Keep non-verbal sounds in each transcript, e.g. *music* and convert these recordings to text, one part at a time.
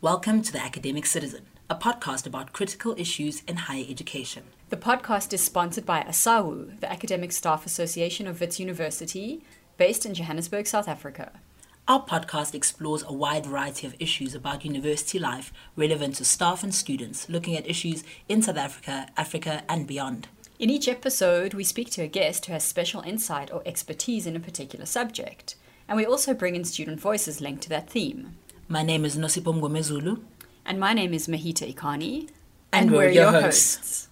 Welcome to The Academic Citizen, a podcast about critical issues in higher education. The podcast is sponsored by ASAWU, the Academic Staff Association of Wits University, based in Johannesburg, South Africa. Our podcast explores a wide variety of issues about university life relevant to staff and students, looking at issues in South Africa, Africa, and beyond. In each episode, we speak to a guest who has special insight or expertise in a particular subject, and we also bring in student voices linked to that theme. My name is Nosipho Mngomezulu. And my name is Mehita Iqani. And, we're, your hosts. In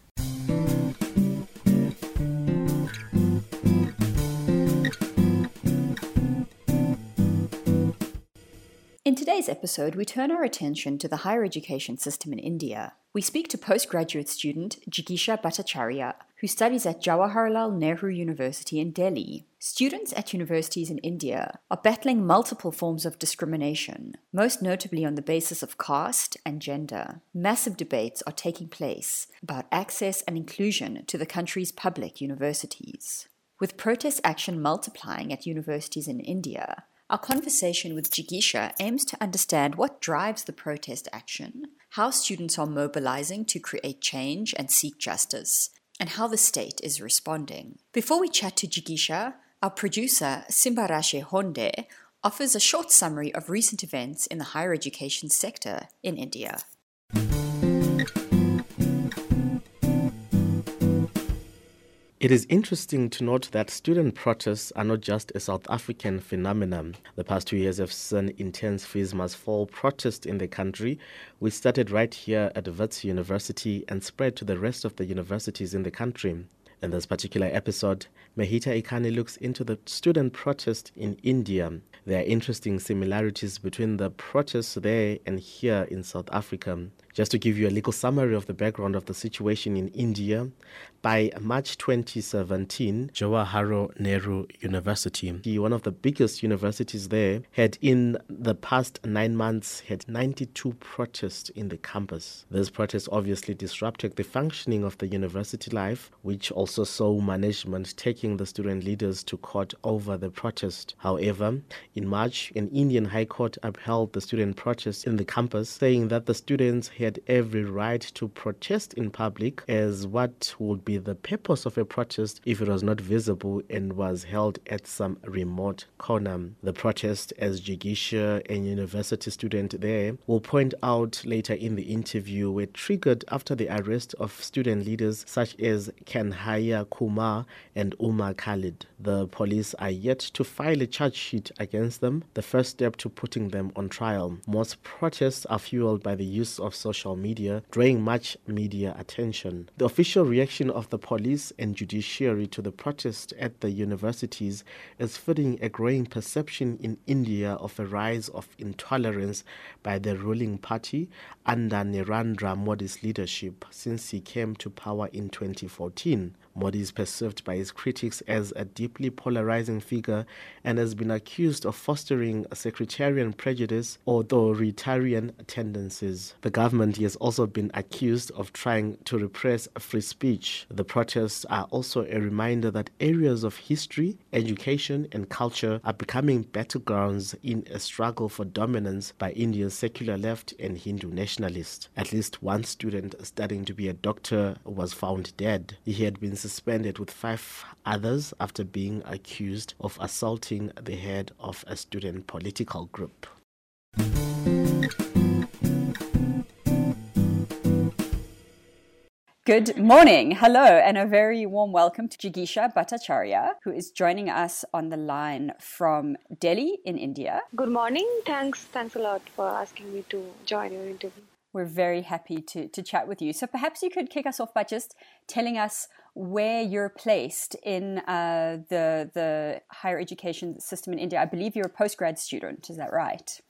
today's episode, we turn our attention to the higher education system in India. We speak to postgraduate student Jigisha Bhattacharya, who studies at Jawaharlal Nehru University in Delhi. Students at universities in India are battling multiple forms of discrimination, most notably on the basis of caste and gender. Massive debates are taking place about access and inclusion to the country's public universities. With protest action multiplying at universities in India, our conversation with Jigisha aims to understand what drives the protest action, how students are mobilizing to create change and seek justice, and how the state is responding. Before we chat to Jigisha, our producer, Simbarashe Honde, offers a short summary of recent events in the higher education sector in India. It is interesting to note that student protests are not just a South African phenomenon. The past two years have seen intense fees must fall protest in the country, which started right here at Wits University and spread to the rest of the universities in the country. In this particular episode, Mehita Iqani looks into the student protest in India. There are interesting similarities between the protests there and here in South Africa. Just to give you a little summary of the background of the situation in India, by March 2017, Jawaharlal Nehru University, one of the biggest universities there, had in the past nine months had 92 protests in the campus. These protests obviously disrupted the functioning of the university life, which also saw management taking the student leaders to court over the protest. However, in March, an Indian High Court upheld the student protests in the campus, saying that the students had had every right to protest in public, as what would be the purpose of a protest if it was not visible and was held at some remote corner. The protest, as Jigisha, a university student there, will point out later in the interview, were triggered after the arrest of student leaders such as Kanhaiya Kumar and Umar Khalid. The police are yet to file a charge sheet against them, the first step to putting them on trial. Most protests are fueled by the use of social social media, drawing much media attention. The official reaction of the police and judiciary to the protest at the universities is feeding a growing perception in India of a rise of intolerance by the ruling party under Narendra Modi's leadership since he came to power in 2014. Modi is perceived by his critics as a deeply polarizing figure and has been accused of fostering sectarian prejudice or authoritarian tendencies. The government has also been accused of trying to repress free speech. The protests are also a reminder that areas of history, education, and culture are becoming battlegrounds in a struggle for dominance by India's secular left and Hindu nationalists. At least one student studying to be a doctor was found dead. He had been suspended with five others after being accused of assaulting the head of a student political group. Good morning, hello, and a very warm welcome to Jigisha Bhattacharya, who is joining us on the line from Delhi in India. Good morning. Thanks, thanks a lot for asking me to join your interview. We're very happy to, to chat with you. So perhaps you could kick us off by just telling us where you're placed in uh, the the higher education system in India. I believe you're a postgrad student. Is that right?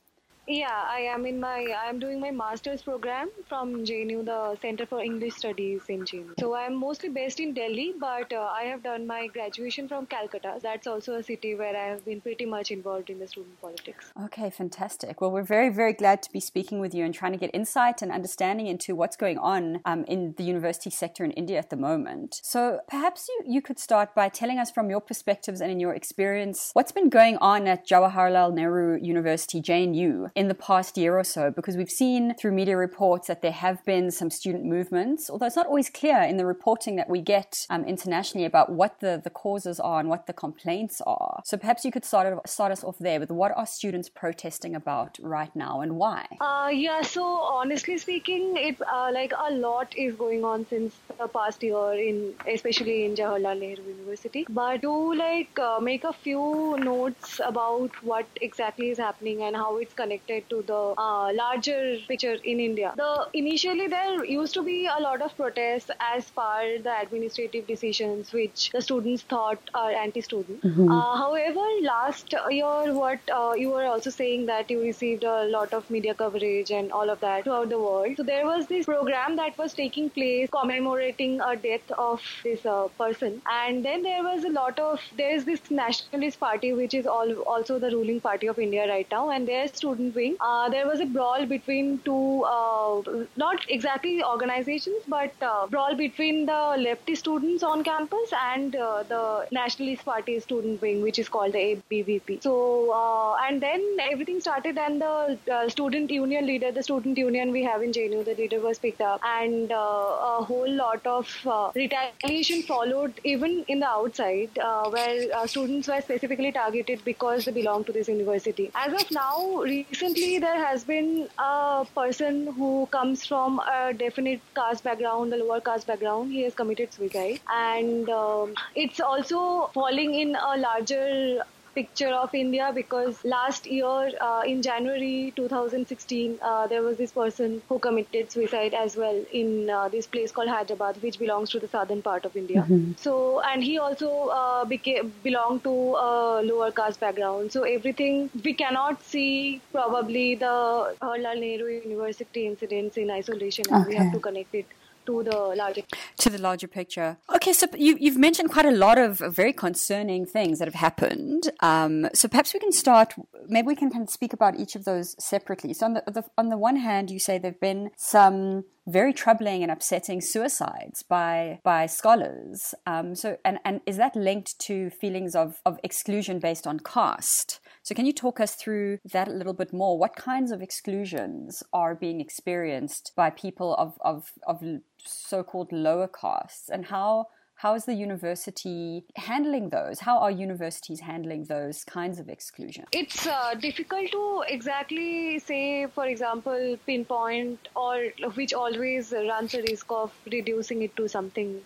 Yeah, I am in my I am doing my master's program from JNU, the Center for English Studies in JNU. So I am mostly based in Delhi, but uh, I have done my graduation from Calcutta. That's also a city where I have been pretty much involved in the student politics. Okay, fantastic. Well, we're very very glad to be speaking with you and trying to get insight and understanding into what's going on um, in the university sector in India at the moment. So perhaps you you could start by telling us from your perspectives and in your experience what's been going on at Jawaharlal Nehru University JNU in the past year or so? Because we've seen through media reports that there have been some student movements, although it's not always clear in the reporting that we get um, internationally about what the, the causes are and what the complaints are. So perhaps you could start, start us off there with what are students protesting about right now and why? Uh, yeah, so honestly speaking, uh, like a lot is going on since the past year, in especially in Jawaharlal Nehru University. But to like uh, make a few notes about what exactly is happening and how it's connected to the uh, larger picture in India. The initially there used to be a lot of protests as per the administrative decisions which the students thought are anti-student. Mm-hmm. Uh, however, last year, what uh, you were also saying that you received a lot of media coverage and all of that throughout the world. So there was this program that was taking place commemorating a death of this uh, person, and then there was a lot of there is this nationalist party which is all, also the ruling party of India right now, and their student Uh, there was a brawl between two, uh, not exactly organizations, but uh, brawl between the lefty students on campus and uh, the nationalist party student wing, which is called the ABVP. So, uh, and then everything started, and the uh, student union leader, the student union we have in JNU, the leader was picked up, and a whole lot of retaliation followed, even in the outside, where students were specifically targeted because they belong to this university. As of now, recently *laughs* there has been a person who comes from a definite caste background, the lower caste background. He has committed suicide, and um, it's also falling in a larger picture of India because last year uh, in January 2016 uh, there was this person who committed suicide as well in uh, this place called Hyderabad which belongs to the southern part of India. Mm-hmm. So and he also uh, became belonged to a lower caste background. So everything we cannot see probably the Jawaharlal Nehru University incidents in isolation and okay. we have to connect it to the larger to the larger picture. Okay, so you, have mentioned quite a lot of very concerning things that have happened. Um, so perhaps we can start. Maybe we can kind of speak about each of those separately. So on the, the on the one hand, you say there've been some very troubling and upsetting suicides by by scholars. Um, so and and is that linked to feelings of of exclusion based on caste? So, can you talk us through that a little bit more? What kinds of exclusions are being experienced by people of, of, of so called lower castes, and how how is the university handling those? How are universities handling those kinds of exclusion? It's uh, difficult to exactly say, for example, pinpoint or which always runs a risk of reducing it to something,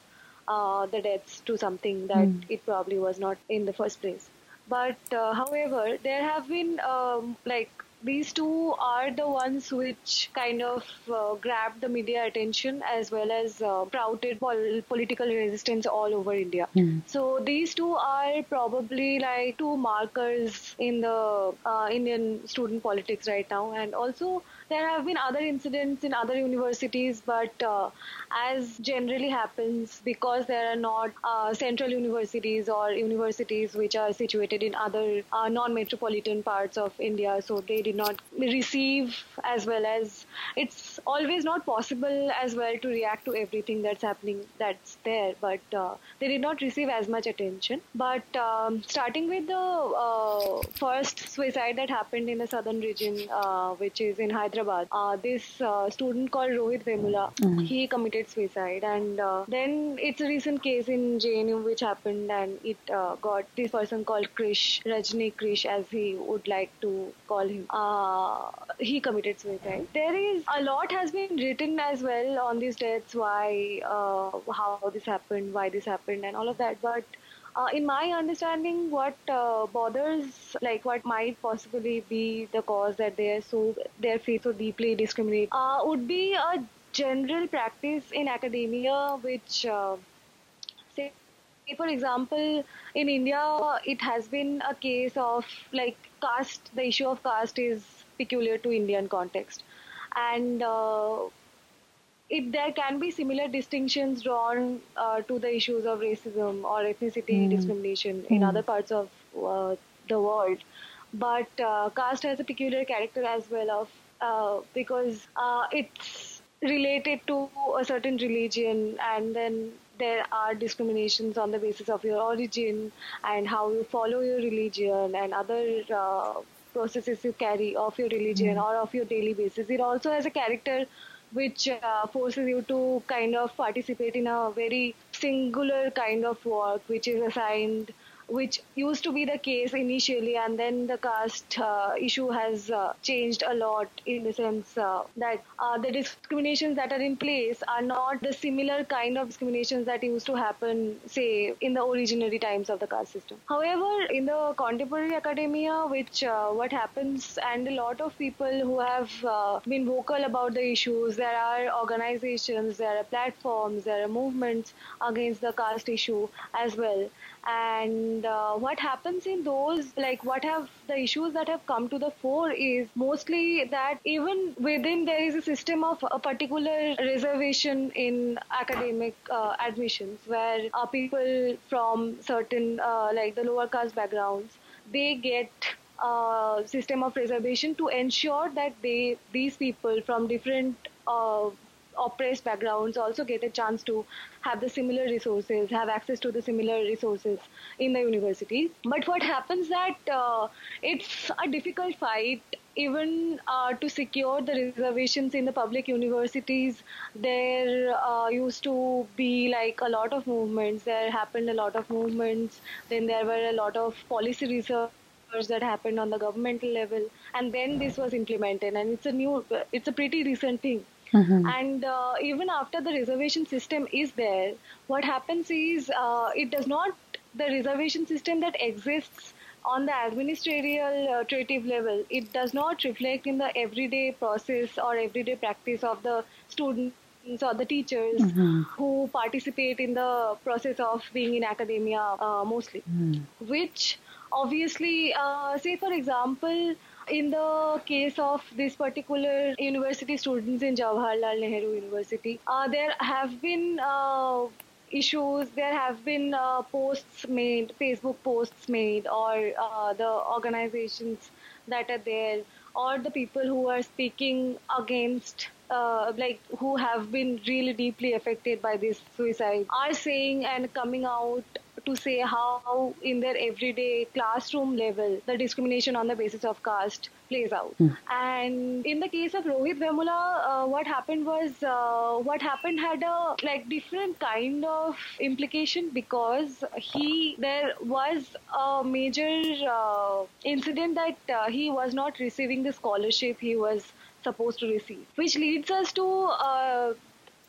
uh, the deaths to something that mm. it probably was not in the first place. But uh, however, there have been um, like these two are the ones which kind of uh, grabbed the media attention as well as uh, sprouted pol- political resistance all over India. Mm. So these two are probably like two markers in the uh, Indian student politics right now, and also there have been other incidents in other universities, but uh, as generally happens, because there are not uh, central universities or universities which are situated in other uh, non-metropolitan parts of India, so they did not receive as well as it's always not possible as well to react to everything that's happening that's there, but uh, they did not receive as much attention. But um, starting with the uh, first suicide that happened in the southern region, uh, which is in Hyderabad. Uh, this uh, student called Rohit Vemula, mm-hmm. he committed suicide, and uh, then it's a recent case in JNU which happened, and it uh, got this person called Krish Rajni Krish, as he would like to call him. Uh, he committed suicide. There is a lot has been written as well on these deaths, why, uh, how this happened, why this happened, and all of that, but. Uh, in my understanding, what uh, bothers, like what might possibly be the cause that they are so their faith so deeply discriminate, uh, would be a general practice in academia, which uh, say, for example, in India, it has been a case of like caste. The issue of caste is peculiar to Indian context, and uh, it, there can be similar distinctions drawn uh, to the issues of racism or ethnicity mm. discrimination mm. in other parts of uh, the world. But uh, caste has a peculiar character as well of uh, because uh, it's related to a certain religion and then there are discriminations on the basis of your origin and how you follow your religion and other uh, processes you carry of your religion mm. or of your daily basis. It also has a character which uh, forces you to kind of participate in a very singular kind of work which is assigned which used to be the case initially, and then the caste uh, issue has uh, changed a lot in the sense uh, that uh, the discriminations that are in place are not the similar kind of discriminations that used to happen, say, in the originary times of the caste system. However, in the contemporary academia, which uh, what happens, and a lot of people who have uh, been vocal about the issues, there are organizations, there are platforms, there are movements against the caste issue as well and uh, what happens in those like what have the issues that have come to the fore is mostly that even within there is a system of a particular reservation in academic uh, admissions where uh, people from certain uh, like the lower caste backgrounds they get a uh, system of reservation to ensure that they these people from different uh, oppressed backgrounds also get a chance to have the similar resources, have access to the similar resources in the universities. But what happens that uh, it's a difficult fight even uh, to secure the reservations in the public universities, there uh, used to be like a lot of movements. There happened a lot of movements. Then there were a lot of policy research that happened on the governmental level, and then this was implemented. And it's a new, it's a pretty recent thing. Mm-hmm. And uh, even after the reservation system is there, what happens is uh, it does not, the reservation system that exists on the administrative level, it does not reflect in the everyday process or everyday practice of the students or the teachers mm-hmm. who participate in the process of being in academia uh, mostly, mm. which obviously, uh, say for example, in the case of this particular university students in Jawaharlal Nehru University, uh, there have been uh, issues, there have been uh, posts made, Facebook posts made, or uh, the organizations that are there, or the people who are speaking against uh, like who have been really deeply affected by this suicide are saying and coming out to say how in their everyday classroom level the discrimination on the basis of caste plays out. Mm. And in the case of Rohit Vemula, uh, what happened was uh, what happened had a like different kind of implication because he there was a major uh, incident that uh, he was not receiving the scholarship he was supposed to receive, which leads us to uh,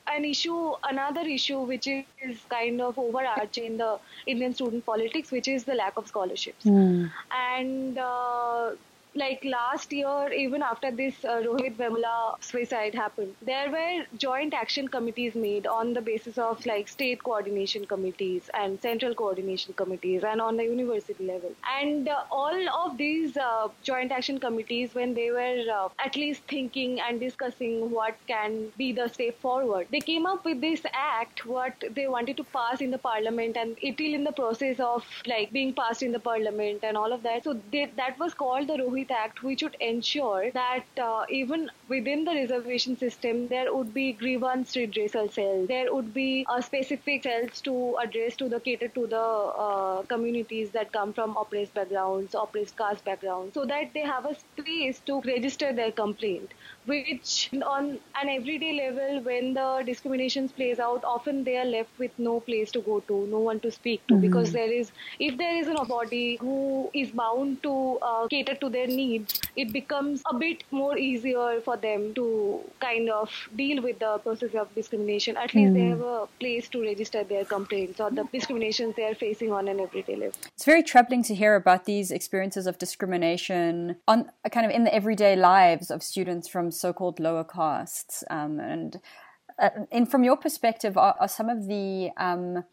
an issue, another issue which is kind of overarching in the Indian student politics, which is the lack of scholarships. Mm. And uh, like last year, even after this uh, Rohit Vemula suicide happened, there were joint action committees made on the basis of like state coordination committees and central coordination committees and on the university level. And uh, all of these uh, joint action committees, when they were uh, at least thinking and discussing what can be the step forward, they came up with this act, what they wanted to pass in the parliament, and it is in the process of like being passed in the parliament and all of that. So they, that was called the Rohit Act, we should ensure that uh, even within the reservation system, there would be grievance redressal cells. There would be uh, specific cells to address to the cater to the uh, communities that come from oppressed backgrounds, oppressed caste backgrounds, so that they have a space to register their complaint which on an everyday level when the discriminations plays out often they are left with no place to go to no one to speak to mm-hmm. because there is if there is a body who is bound to uh, cater to their needs it becomes a bit more easier for them to kind of deal with the process of discrimination at least mm. they have a place to register their complaints or the discriminations they are facing on an everyday level it's very troubling to hear about these experiences of discrimination on kind of in the everyday lives of students from so-called lower castes. Um, and uh, and from your perspective, are, are some of the um,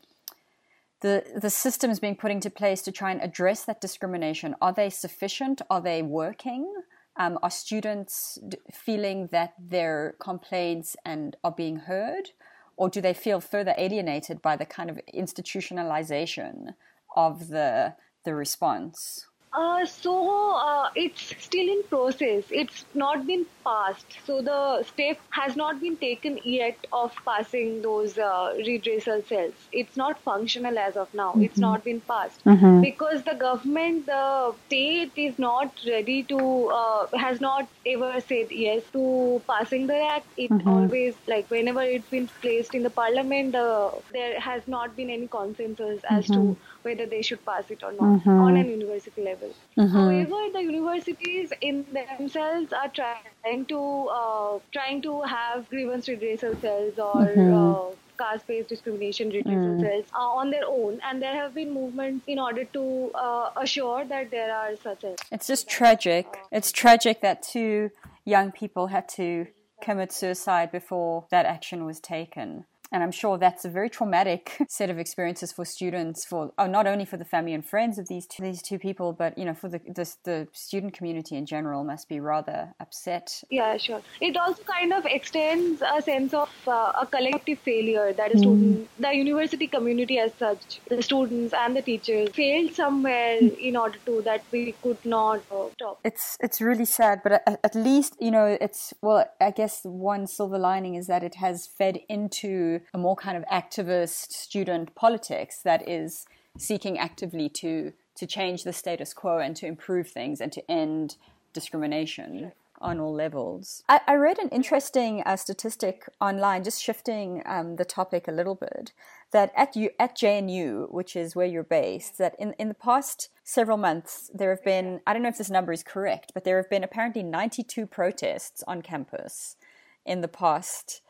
the the systems being put into place to try and address that discrimination are they sufficient? Are they working? Um, are students feeling that their complaints and are being heard, or do they feel further alienated by the kind of institutionalization of the the response? Uh, so uh, it's still in process. It's not been passed. So the step has not been taken yet of passing those uh, redressal cells. It's not functional as of now. Mm-hmm. It's not been passed mm-hmm. because the government, the state is not ready to, uh, has not ever said yes to passing the act. It mm-hmm. always like whenever it's been placed in the parliament, there has not been any consensus as to mm-hmm whether they should pass it or not mm-hmm. on an university level. Mm-hmm. However, the universities in themselves are trying to uh, trying to have grievance redressal cells or mm-hmm. uh, caste-based discrimination redressal mm. cells uh, on their own, and there have been movements in order to uh, assure that there are such. A, it's just tragic. It's tragic that two young people had to commit suicide before that action was taken and I'm sure that's a very traumatic *laughs* set of experiences for students, for oh, not only for the family and friends of these two, these two people, but you know, for the, the, the student community in general, must be rather upset. Yeah, sure. It also kind of extends a sense of uh, a collective failure that a student, mm. the university community as such, the students and the teachers failed somewhere mm. in order to that we could not uh, stop. It's it's really sad, but at, at least you know it's well. I guess one silver lining is that it has fed into a more kind of activist student politics that is seeking actively to to change the status quo and to improve things and to end discrimination on all levels. I, I read an interesting uh, statistic online, just shifting um, the topic a little bit, that at you at JNU, which is where you're based, that in in the past several months there have been I don't know if this number is correct, but there have been apparently 92 protests on campus in the past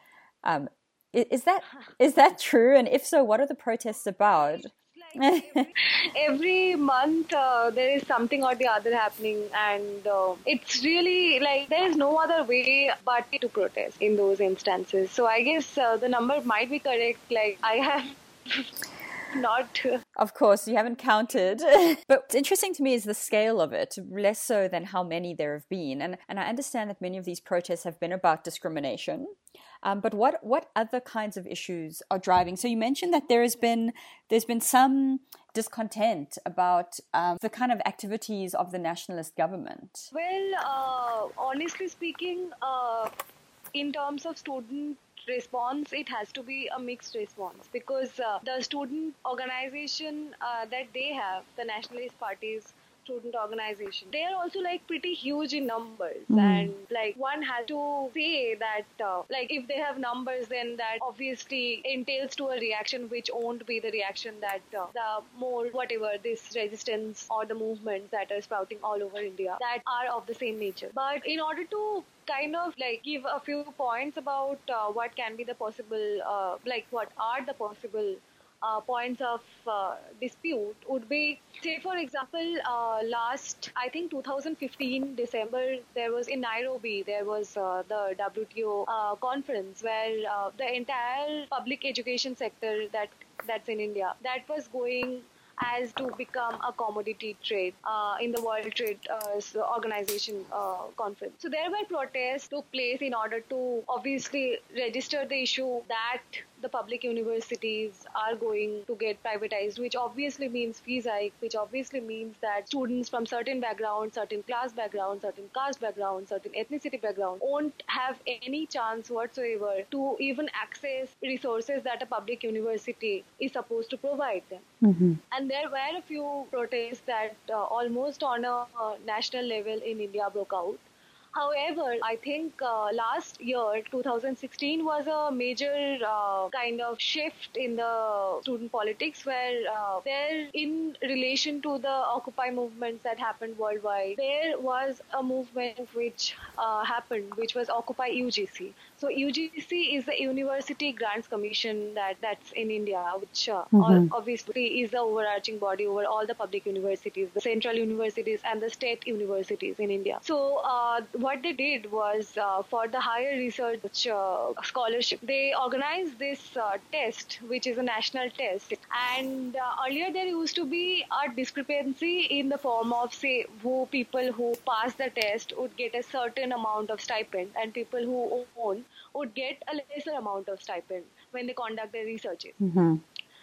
um, is that *laughs* is that true? And if so, what are the protests about? Like *laughs* every, month uh, there is something or the other happening and uh, it's really like there is no other way but to protest in those instances so i guess uh, the number might be correct like i have *laughs* not of course you haven't counted *laughs* but what's interesting to me is the scale of it less so than how many there have been and and i understand that many of these protests have been about discrimination um, but what what other kinds of issues are driving? So you mentioned that there has been there's been some discontent about um, the kind of activities of the nationalist government. Well, uh, honestly speaking, uh, in terms of student response, it has to be a mixed response. Because uh, the student organization uh, that they have, the nationalist parties, student organization. They are also like pretty huge in numbers, mm. and like one has to say that uh, like if they have numbers, then that obviously entails to a reaction which won't be the reaction that uh, the more whatever this resistance or the movements that are sprouting all over India that are of the same nature. But in order to kind of like give a few points about uh, what can be the possible, uh, like what are the possible uh, points of uh, dispute would be say for example uh, last i think 2015 december there was in nairobi there was uh, the wto uh, conference where uh, the entire public education sector that that's in india that was going as to become a commodity trade uh, in the World Trade uh, Organization uh, conference. So there were protests took place in order to obviously register the issue that the public universities are going to get privatized, which obviously means fees hike, which obviously means that students from certain backgrounds, certain class backgrounds, certain caste backgrounds, certain ethnicity backgrounds won't have any chance whatsoever to even access resources that a public university is supposed to provide them. Mm-hmm. And there were a few protests that uh, almost on a uh, national level in India broke out. However, I think uh, last year, 2016, was a major uh, kind of shift in the student politics where uh, there, in relation to the Occupy movements that happened worldwide, there was a movement which uh, happened, which was Occupy UGC. So UGC is the University Grants Commission that that's in India, which uh, mm-hmm. obviously is the overarching body over all the public universities, the central universities and the state universities in India. So uh, what they did was uh, for the higher research uh, scholarship, they organized this uh, test, which is a national test. And uh, earlier there used to be a discrepancy in the form of say who people who pass the test would get a certain amount of stipend, and people who own would get a lesser amount of stipend when they conduct their researches. Mm-hmm.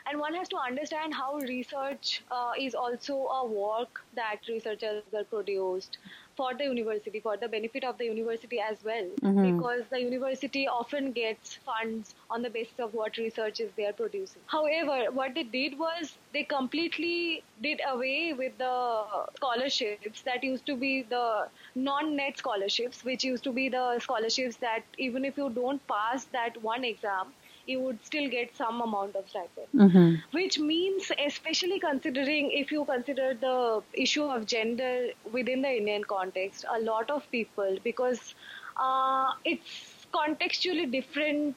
and one has to understand how research uh, is also a work that researchers are produced for the university, for the benefit of the university as well, mm-hmm. because the university often gets funds on the basis of what researches they are producing. However, what they did was they completely did away with the scholarships that used to be the non-net scholarships, which used to be the scholarships that even if you don't pass that one exam, you would still get some amount of stipend. Mm-hmm. Which means, especially considering if you consider the issue of gender within the Indian context, a lot of people, because uh, it's contextually different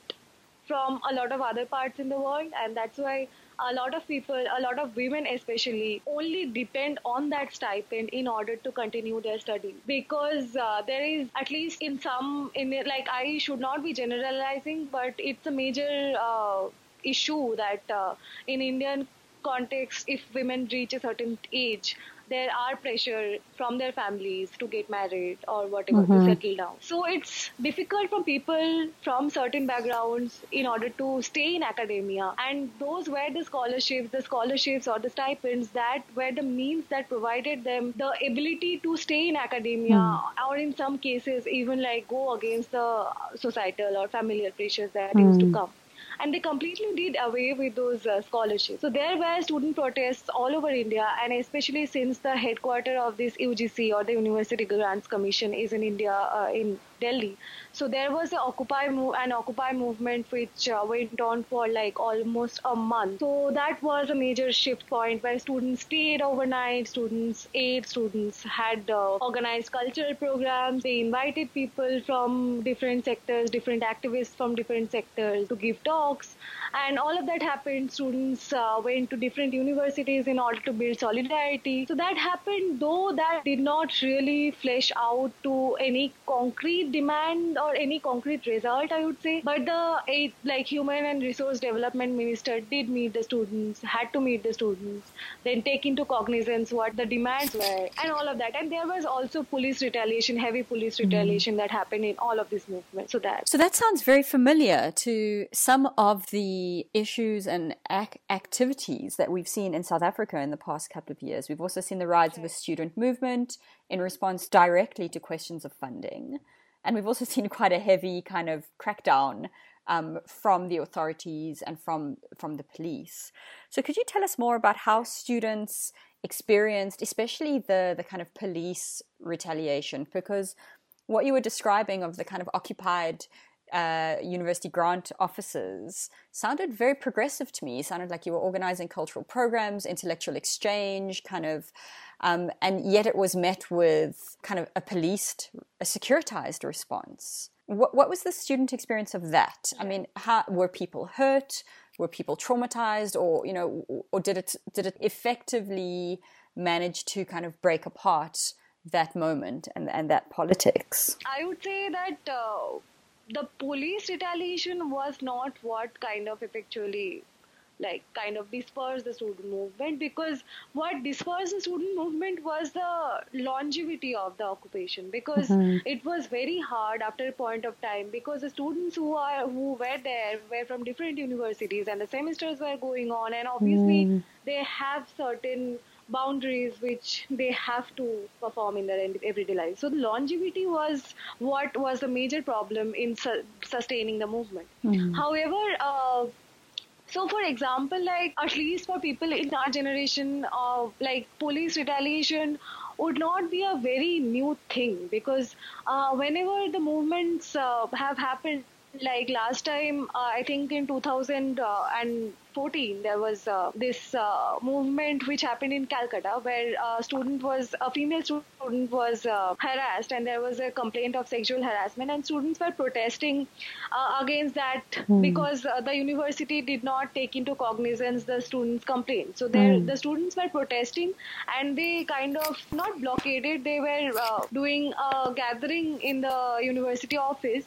from a lot of other parts in the world, and that's why a lot of people, a lot of women especially, only depend on that stipend in order to continue their studies. Because uh, there is, at least in some, in like I should not be generalizing, but it's a major uh, issue that uh, in Indian context, if women reach a certain age, there are pressure from their families to get married or whatever mm-hmm. to settle down. So it's difficult for people from certain backgrounds in order to stay in academia. And those were the scholarships, the scholarships or the stipends that were the means that provided them the ability to stay in academia mm. or in some cases even like go against the societal or familial pressures that mm. used to come and they completely did away with those uh, scholarships. So there were student protests all over India, and especially since the headquarters of this UGC or the University Grants Commission is in India, uh, in Delhi. So there was an Occupy move, an Occupy movement which uh, went on for like almost a month. So that was a major shift point where students stayed overnight, students ate, students had uh, organized cultural programs. They invited people from different sectors, different activists from different sectors to give talks. And all of that happened. Students uh, went to different universities in order to build solidarity. So that happened, though that did not really flesh out to any concrete demand or any concrete result, I would say. But the like human and resource development minister did meet the students, had to meet the students, then take into cognizance what the demands were, and all of that. And there was also police retaliation, heavy police mm-hmm. retaliation mm-hmm. that happened in all of this movement. So that. So that sounds very familiar to some of the issues and ac- activities that we've seen in South Africa in the past couple of years. We've also seen the rise of a student movement in response directly to questions of funding. And we've also *laughs* seen quite a heavy kind of crackdown um, from the authorities and from from the police. So, could you tell us more about how students experienced, especially the the kind of police retaliation? Because what you were describing of the kind of occupied uh, university grant offices sounded very progressive to me. It sounded like you were organizing cultural programs, intellectual exchange, kind of, um, and yet it was met with kind of a policed, a securitized response. What, what was the student experience of that? I mean, how, were people hurt? Were people traumatized, or you know, or did it did it effectively manage to kind of break apart that moment and and that politics? I would say that. Uh the police retaliation was not what kind of effectually like kind of dispersed the student movement because what dispersed the student movement was the longevity of the occupation because mm-hmm. it was very hard after a point of time because the students who are who were there were from different universities and the semesters were going on and obviously mm. they have certain boundaries which they have to perform in their everyday life. So the longevity was what was the major problem in su- sustaining the movement. Mm-hmm. However, uh, so for example, like at least for people in our generation, uh, like police retaliation would not be a very new thing because uh, whenever the movements uh, have happened, like last time, uh, I think in 2000 uh, and 2014, there was uh, this uh, movement which happened in Calcutta where a student was, a female student was uh, harassed and there was a complaint of sexual harassment and students were protesting uh, against that mm. because uh, the university did not take into cognizance the students' complaint. So mm. the students were protesting and they kind of not blockaded, they were uh, doing a gathering in the university office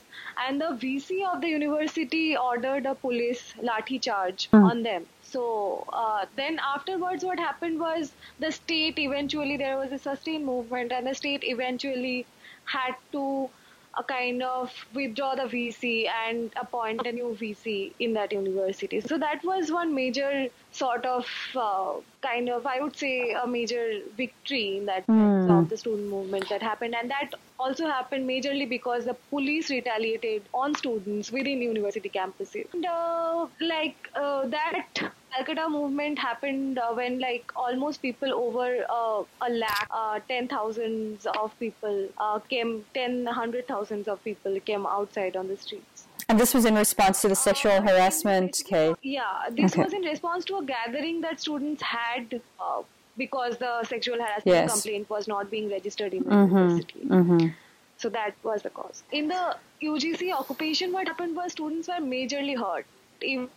and the VC of the university ordered a police lathi charge mm. on them. So uh, then afterwards, what happened was the state eventually there was a sustained movement, and the state eventually had to a kind of withdraw the VC and appoint a new VC in that university. So that was one major sort of uh, kind of I would say a major victory in that Hmm. of the student movement that happened, and that also happened majorly because the police retaliated on students within university campuses. And, uh, like uh, that Calcutta movement happened uh, when like almost people over uh, a lakh, uh, ten thousands of people uh, came, ten hundred thousands of people came outside on the streets. And this was in response to the sexual harassment case. Yeah, this Okay. was in response to a gathering that students had uh, because the sexual harassment Yes. Mm-hmm. complaint was not being registered in the university. So that was the cause. In the UGC occupation, what happened was students were majorly hurt. Even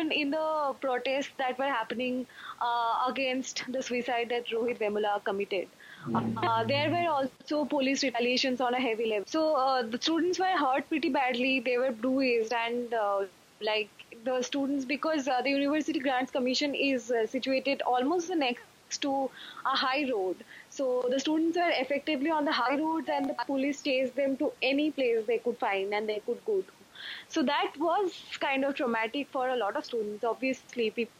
in the protests that were happening uh, against the suicide that Rohit Vemula committed, uh, there were also police retaliations on a heavy level. So uh, the students were hurt pretty badly. They were bruised and uh, like the students because uh, the University Grants Commission is uh, situated almost next to a high road. So the students were effectively on the high road and the police chased them to any place they could find and they could go to. So that was kind of traumatic for a lot of students. Obviously, people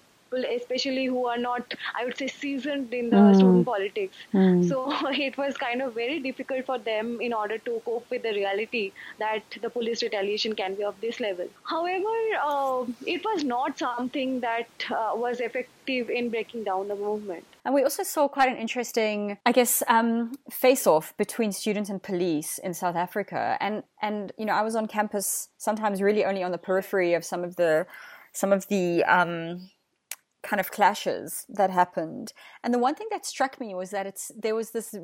especially who are not, I would say, seasoned in the student politics. So *laughs* it was kind of very difficult for them in order to cope with the reality that the police retaliation can be of this level. However, uh, it was not something that uh, was effective in breaking down the movement. And we also saw quite an interesting, I guess, um, face-off between students and police in South Africa. And and you know, I was on campus sometimes really only on the periphery of some of the some of the um, kind of clashes that happened. And the one thing that struck me was that it's there was this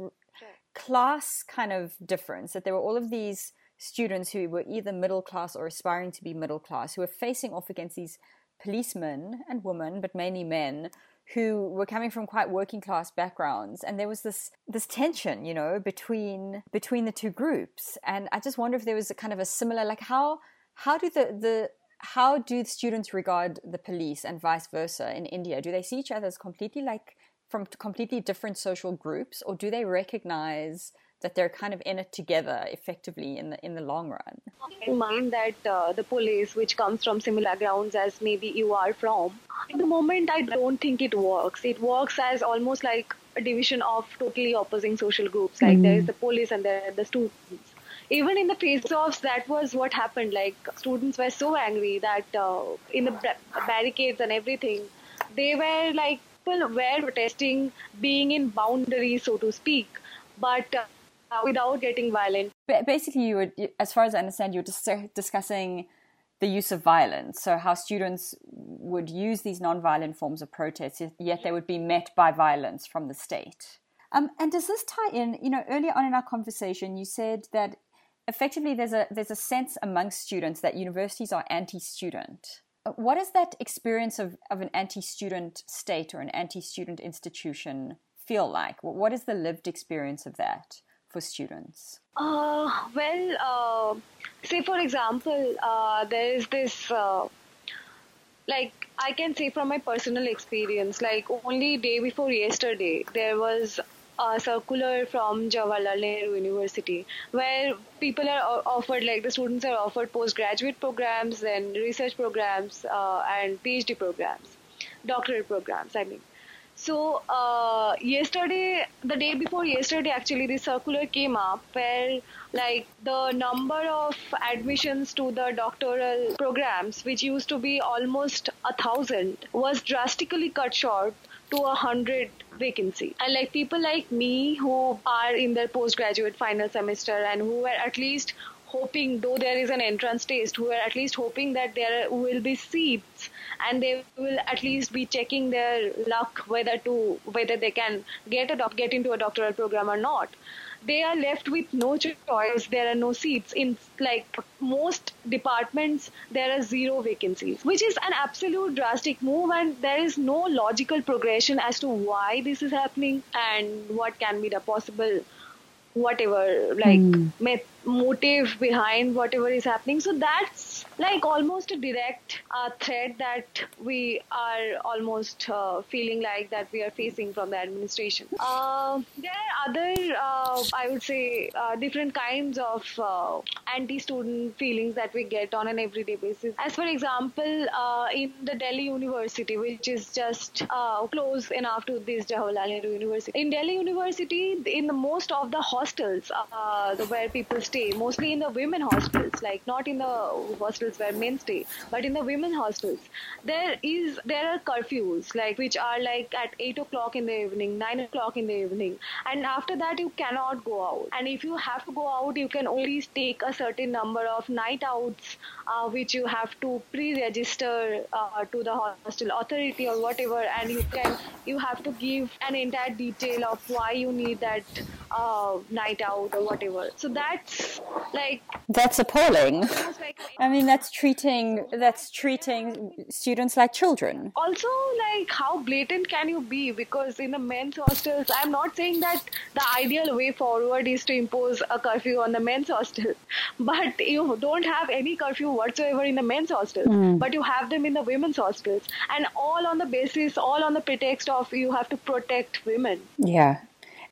class kind of difference that there were all of these students who were either middle class or aspiring to be middle class who were facing off against these policemen and women, but mainly men, who were coming from quite working class backgrounds and there was this this tension you know between between the two groups. And i just wonder if there was a kind of a similar like how how do the the how do students regard the police and vice versa in india? Do they see each other as completely like from completely different social groups or do they recognize that they're kind of in it together effectively in the in the long run in mind that uh, the police, which comes from similar grounds as maybe you are from, at the moment I don't think it works. It works as almost like a division of totally opposing social groups. Like there is the police and there are the students. Even in the face-offs, that was what happened. Like students were so angry that uh, in the barricades and everything, they were like people were protesting, being in boundaries, so to speak, but uh, without getting violent. Ba- basically you would as far as i understand you were dis- discussing the use of violence. So how students would use these non-violent forms of protest yet- they would be met by violence from the state. Um, and does this tie in you know earlier on in our conversation you said that effectively there's a there's a sense amongst students that universities are anti-student. Uh, what is that experience of, of an anti-student state or an anti-student institution feel like? What is the lived experience of that for students Uh, well, uh, say for example, uh, there is this, uh, like I can say from my personal experience, like only day before yesterday, there was a circular from Jawaharlal Nehru University where people are offered, like the students are offered postgraduate programs and research programs uh, and PhD programs, doctorate programs, I mean. So uh, yesterday, the day before yesterday, actually, the circular came up where like the number of admissions to the doctoral programs, which used to be almost a thousand, was drastically cut short to a hundred vacancy. And like people like me who are in their postgraduate final semester and who were at least hoping, though there is an entrance test, who are at least hoping that there will be seats and they will at least be checking their luck whether to whether they can get a doc, get into a doctoral program or not. They are left with no choice. There are no seats in like most departments. There are zero vacancies, which is an absolute drastic move, and there is no logical progression as to why this is happening and what can be the possible whatever like hmm. met- motive behind whatever is happening so that's like almost a direct uh, threat that we are almost uh, feeling like that we are facing from the administration. Uh, there are other, uh, I would say, uh, different kinds of uh, anti-student feelings that we get on an everyday basis. As for example, in the Delhi University, which is just close enough to this Jawaharlal Nehru University. In Delhi University, in the most of the hostels where people stay, mostly in the women hostels, like not in the hostels where men stay, but in the women hostels, there is there are curfews like which are like at eight o'clock in the evening, nine o'clock in the evening, and after that you cannot go out. And if you have to go out, you can only take a certain number of night outs, uh, which you have to pre-register uh, to the hostel authority or whatever, and you can you have to give an entire detail of why you need that uh, night out or whatever. So that's like that's appalling. Like, I mean, that's treating that's treating students like children. Also, like how blatant can you be? Because in the men's hostels, I'm not saying that the ideal way forward is to impose a curfew on the men's hostel, *laughs* but you don't have any curfew whatsoever in the men's hostels, mm. but you have them in the women's hostels, and all on the basis, all on the pretext of you have to protect women. Yeah,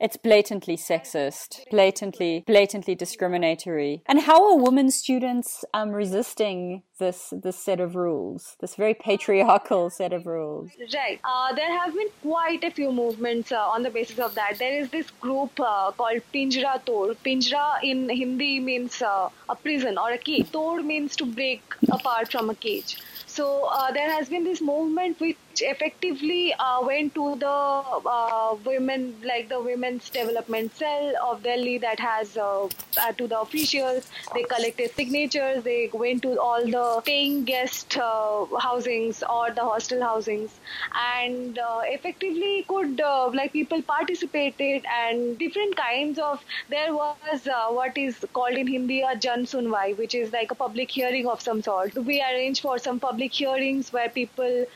it's blatantly sexist, blatantly, blatantly discriminatory. And how are women students um, resisting this this set of rules, this very patriarchal set of rules? Right. Uh, there have been quite a few movements uh, on the basis of that. There is this group uh, called Pinjra Tod. Pinjra in Hindi means uh, a prison or a cage. Tod means to break apart from a cage. So uh, there has been this movement which effectively uh, went to the uh, women, like the women's development cell of Delhi that has uh, uh, to the officials. They collected signatures. They went to all the paying guest uh, housings or the hostel housings, and effectively could like people participated and different kinds of. There was what is called in Hindi a Jan Sunwai, which is like a public hearing of some sort. We arranged for some public hearings where people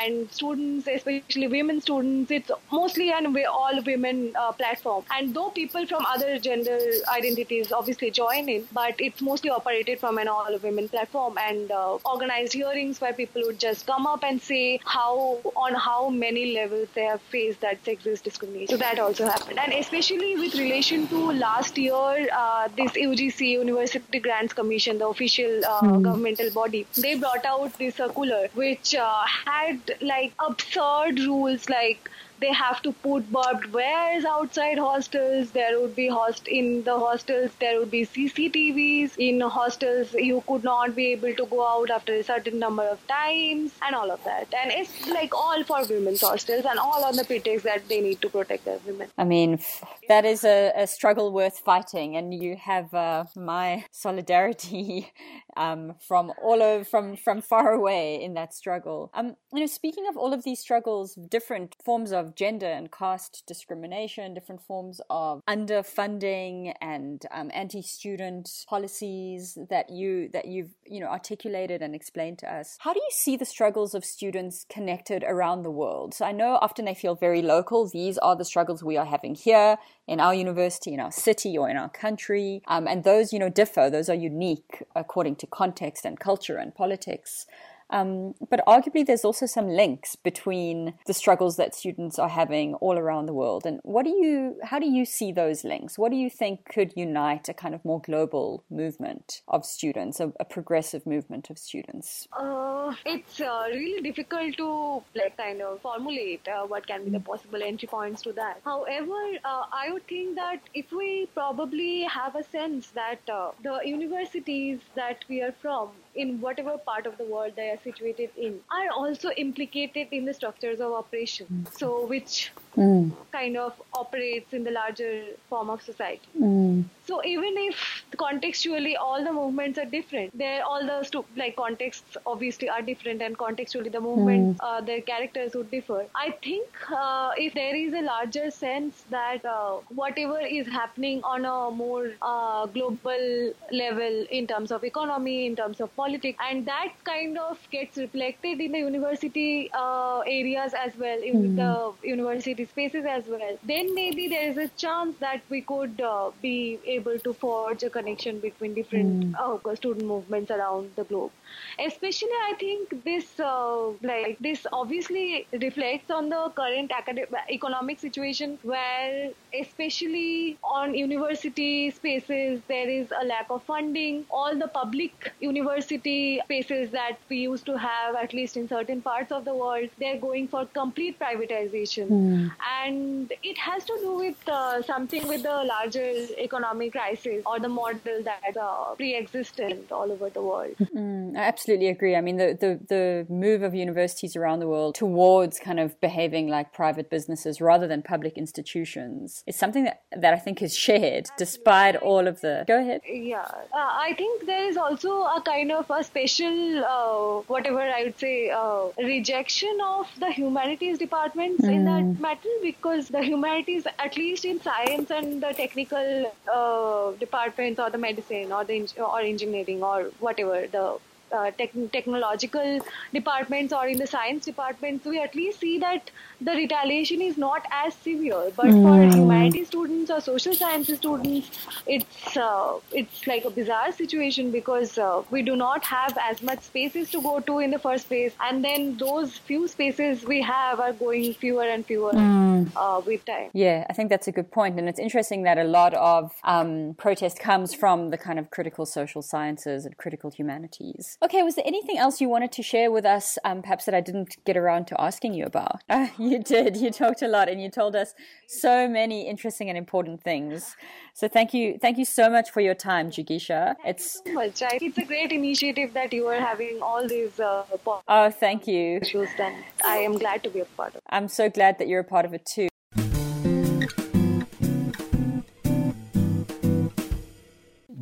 and students, especially women students, it's mostly an all women uh, platform. And though people from other gender identities obviously join in, but it's mostly operated from an all women platform and uh, organized hearings where people would just come up and say how on how many levels they have faced that sexist discrimination. So that also happened, and especially with relation to last year, uh, this UGC University Grants Commission, the official mm. governmental body, they brought out this circular which uh, had like absurd rules like they have to put barbed wires outside hostels. There would be host in the hostels. There would be CCTVs in hostels. You could not be able to go out after a certain number of times, and all of that. And it's like all for women's hostels, and all on the pretext that they need to protect their women. I mean, that is a, a struggle worth fighting, and you have uh, my solidarity um, from all over, from from far away in that struggle. Um, you know, speaking of all of these struggles, different forms of of gender and caste discrimination, different forms of underfunding and um, anti-student policies that you that you've you know articulated and explained to us. How do you see the struggles of students connected around the world? So I know often they feel very local. These are the struggles we are having here in our university, in our city, or in our country, um, and those you know differ. Those are unique according to context and culture and politics. Um, but arguably, there's also some links between the struggles that students are having all around the world. And what do you, how do you see those links? What do you think could unite a kind of more global movement of students, a, a progressive movement of students? Uh, it's uh, really difficult to like kind of formulate uh, what can be the possible entry points to that. However, uh, I would think that if we probably have a sense that uh, the universities that we are from in whatever part of the world they are situated in are also implicated in the structures of operation. Mm. So, which mm. kind of operates in the larger form of society. Mm. So even if contextually all the movements are different, there all the stu- like contexts obviously are different, and contextually the movements, mm. uh, their characters would differ. I think uh, if there is a larger sense that uh, whatever is happening on a more uh, global level in terms of economy, in terms of politics, and that kind of gets reflected in the university uh, areas as well, in mm. the university spaces as well, then maybe there is a chance that we could uh, be able to forge a connection between different mm. uh, student movements around the globe. Especially, I think this uh, like this obviously reflects on the current academic economic situation where, especially on university spaces, there is a lack of funding. All the public university spaces that we used to have, at least in certain parts of the world, they're going for complete privatization, mm. And it has to do with uh, something with the larger economic crisis or the model that's uh, pre-existent all over the world. *laughs* Mm, I absolutely agree. I mean, the, the the move of universities around the world towards kind of behaving like private businesses rather than public institutions is something that that I think is shared, despite all of the. Go ahead. Yeah, uh, I think there is also a kind of a special, uh, whatever I would say, uh, rejection of the humanities departments mm. in that hmm. Because the humanities, at least in science and the technical uh, departments or the medicine or the or engineering or whatever the uh, tech- technological departments or in the science departments, we at least see that the retaliation is not as severe. But mm. for humanities students or social sciences students, it's uh, it's like a bizarre situation because uh, we do not have as much spaces to go to in the first place, and then those few spaces we have are going fewer and fewer mm. with time. Yeah, I think that's a good point, and it's interesting that a lot of um, protest comes from the kind of critical social sciences and critical humanities. Okay, was there anything else you wanted to share with us, um, perhaps that I didn't get around to asking you about? Uh, *laughs* you did. You talked a lot, and you told us so many interesting and important things. So thank you, thank you so much for your time, Jigisha. Thank it's so much. It's a great initiative that you are having all these. Uh, oh, thank you. Done. I am glad to be a part of. it. I'm so glad that you're a part of it too.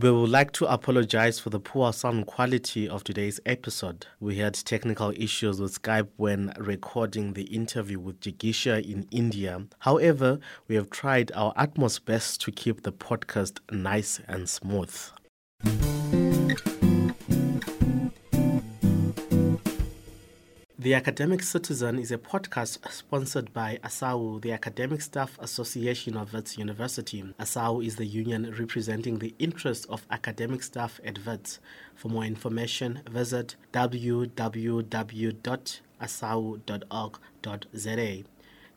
We would like to apologize for the poor sound quality of today's episode. We had technical issues with Skype when recording the interview with Jigisha in India. However, we have tried our utmost best to keep the podcast nice and smooth. The Academic Citizen is a podcast sponsored by ASAU, the Academic Staff Association of Wits University. ASAU is the union representing the interests of academic staff at Wits. For more information, visit www.asau.org.za.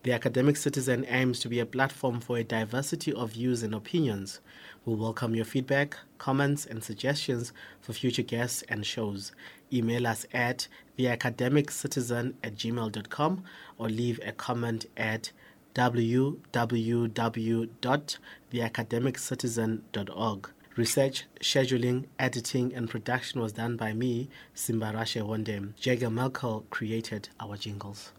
The Academic Citizen aims to be a platform for a diversity of views and opinions. We welcome your feedback, comments, and suggestions for future guests and shows. Email us at theacademiccitizen at gmail.com or leave a comment at www.theacademiccitizen.org. Research, scheduling, editing, and production was done by me, Simbarashe Wondem. Jagger Melkel created our jingles.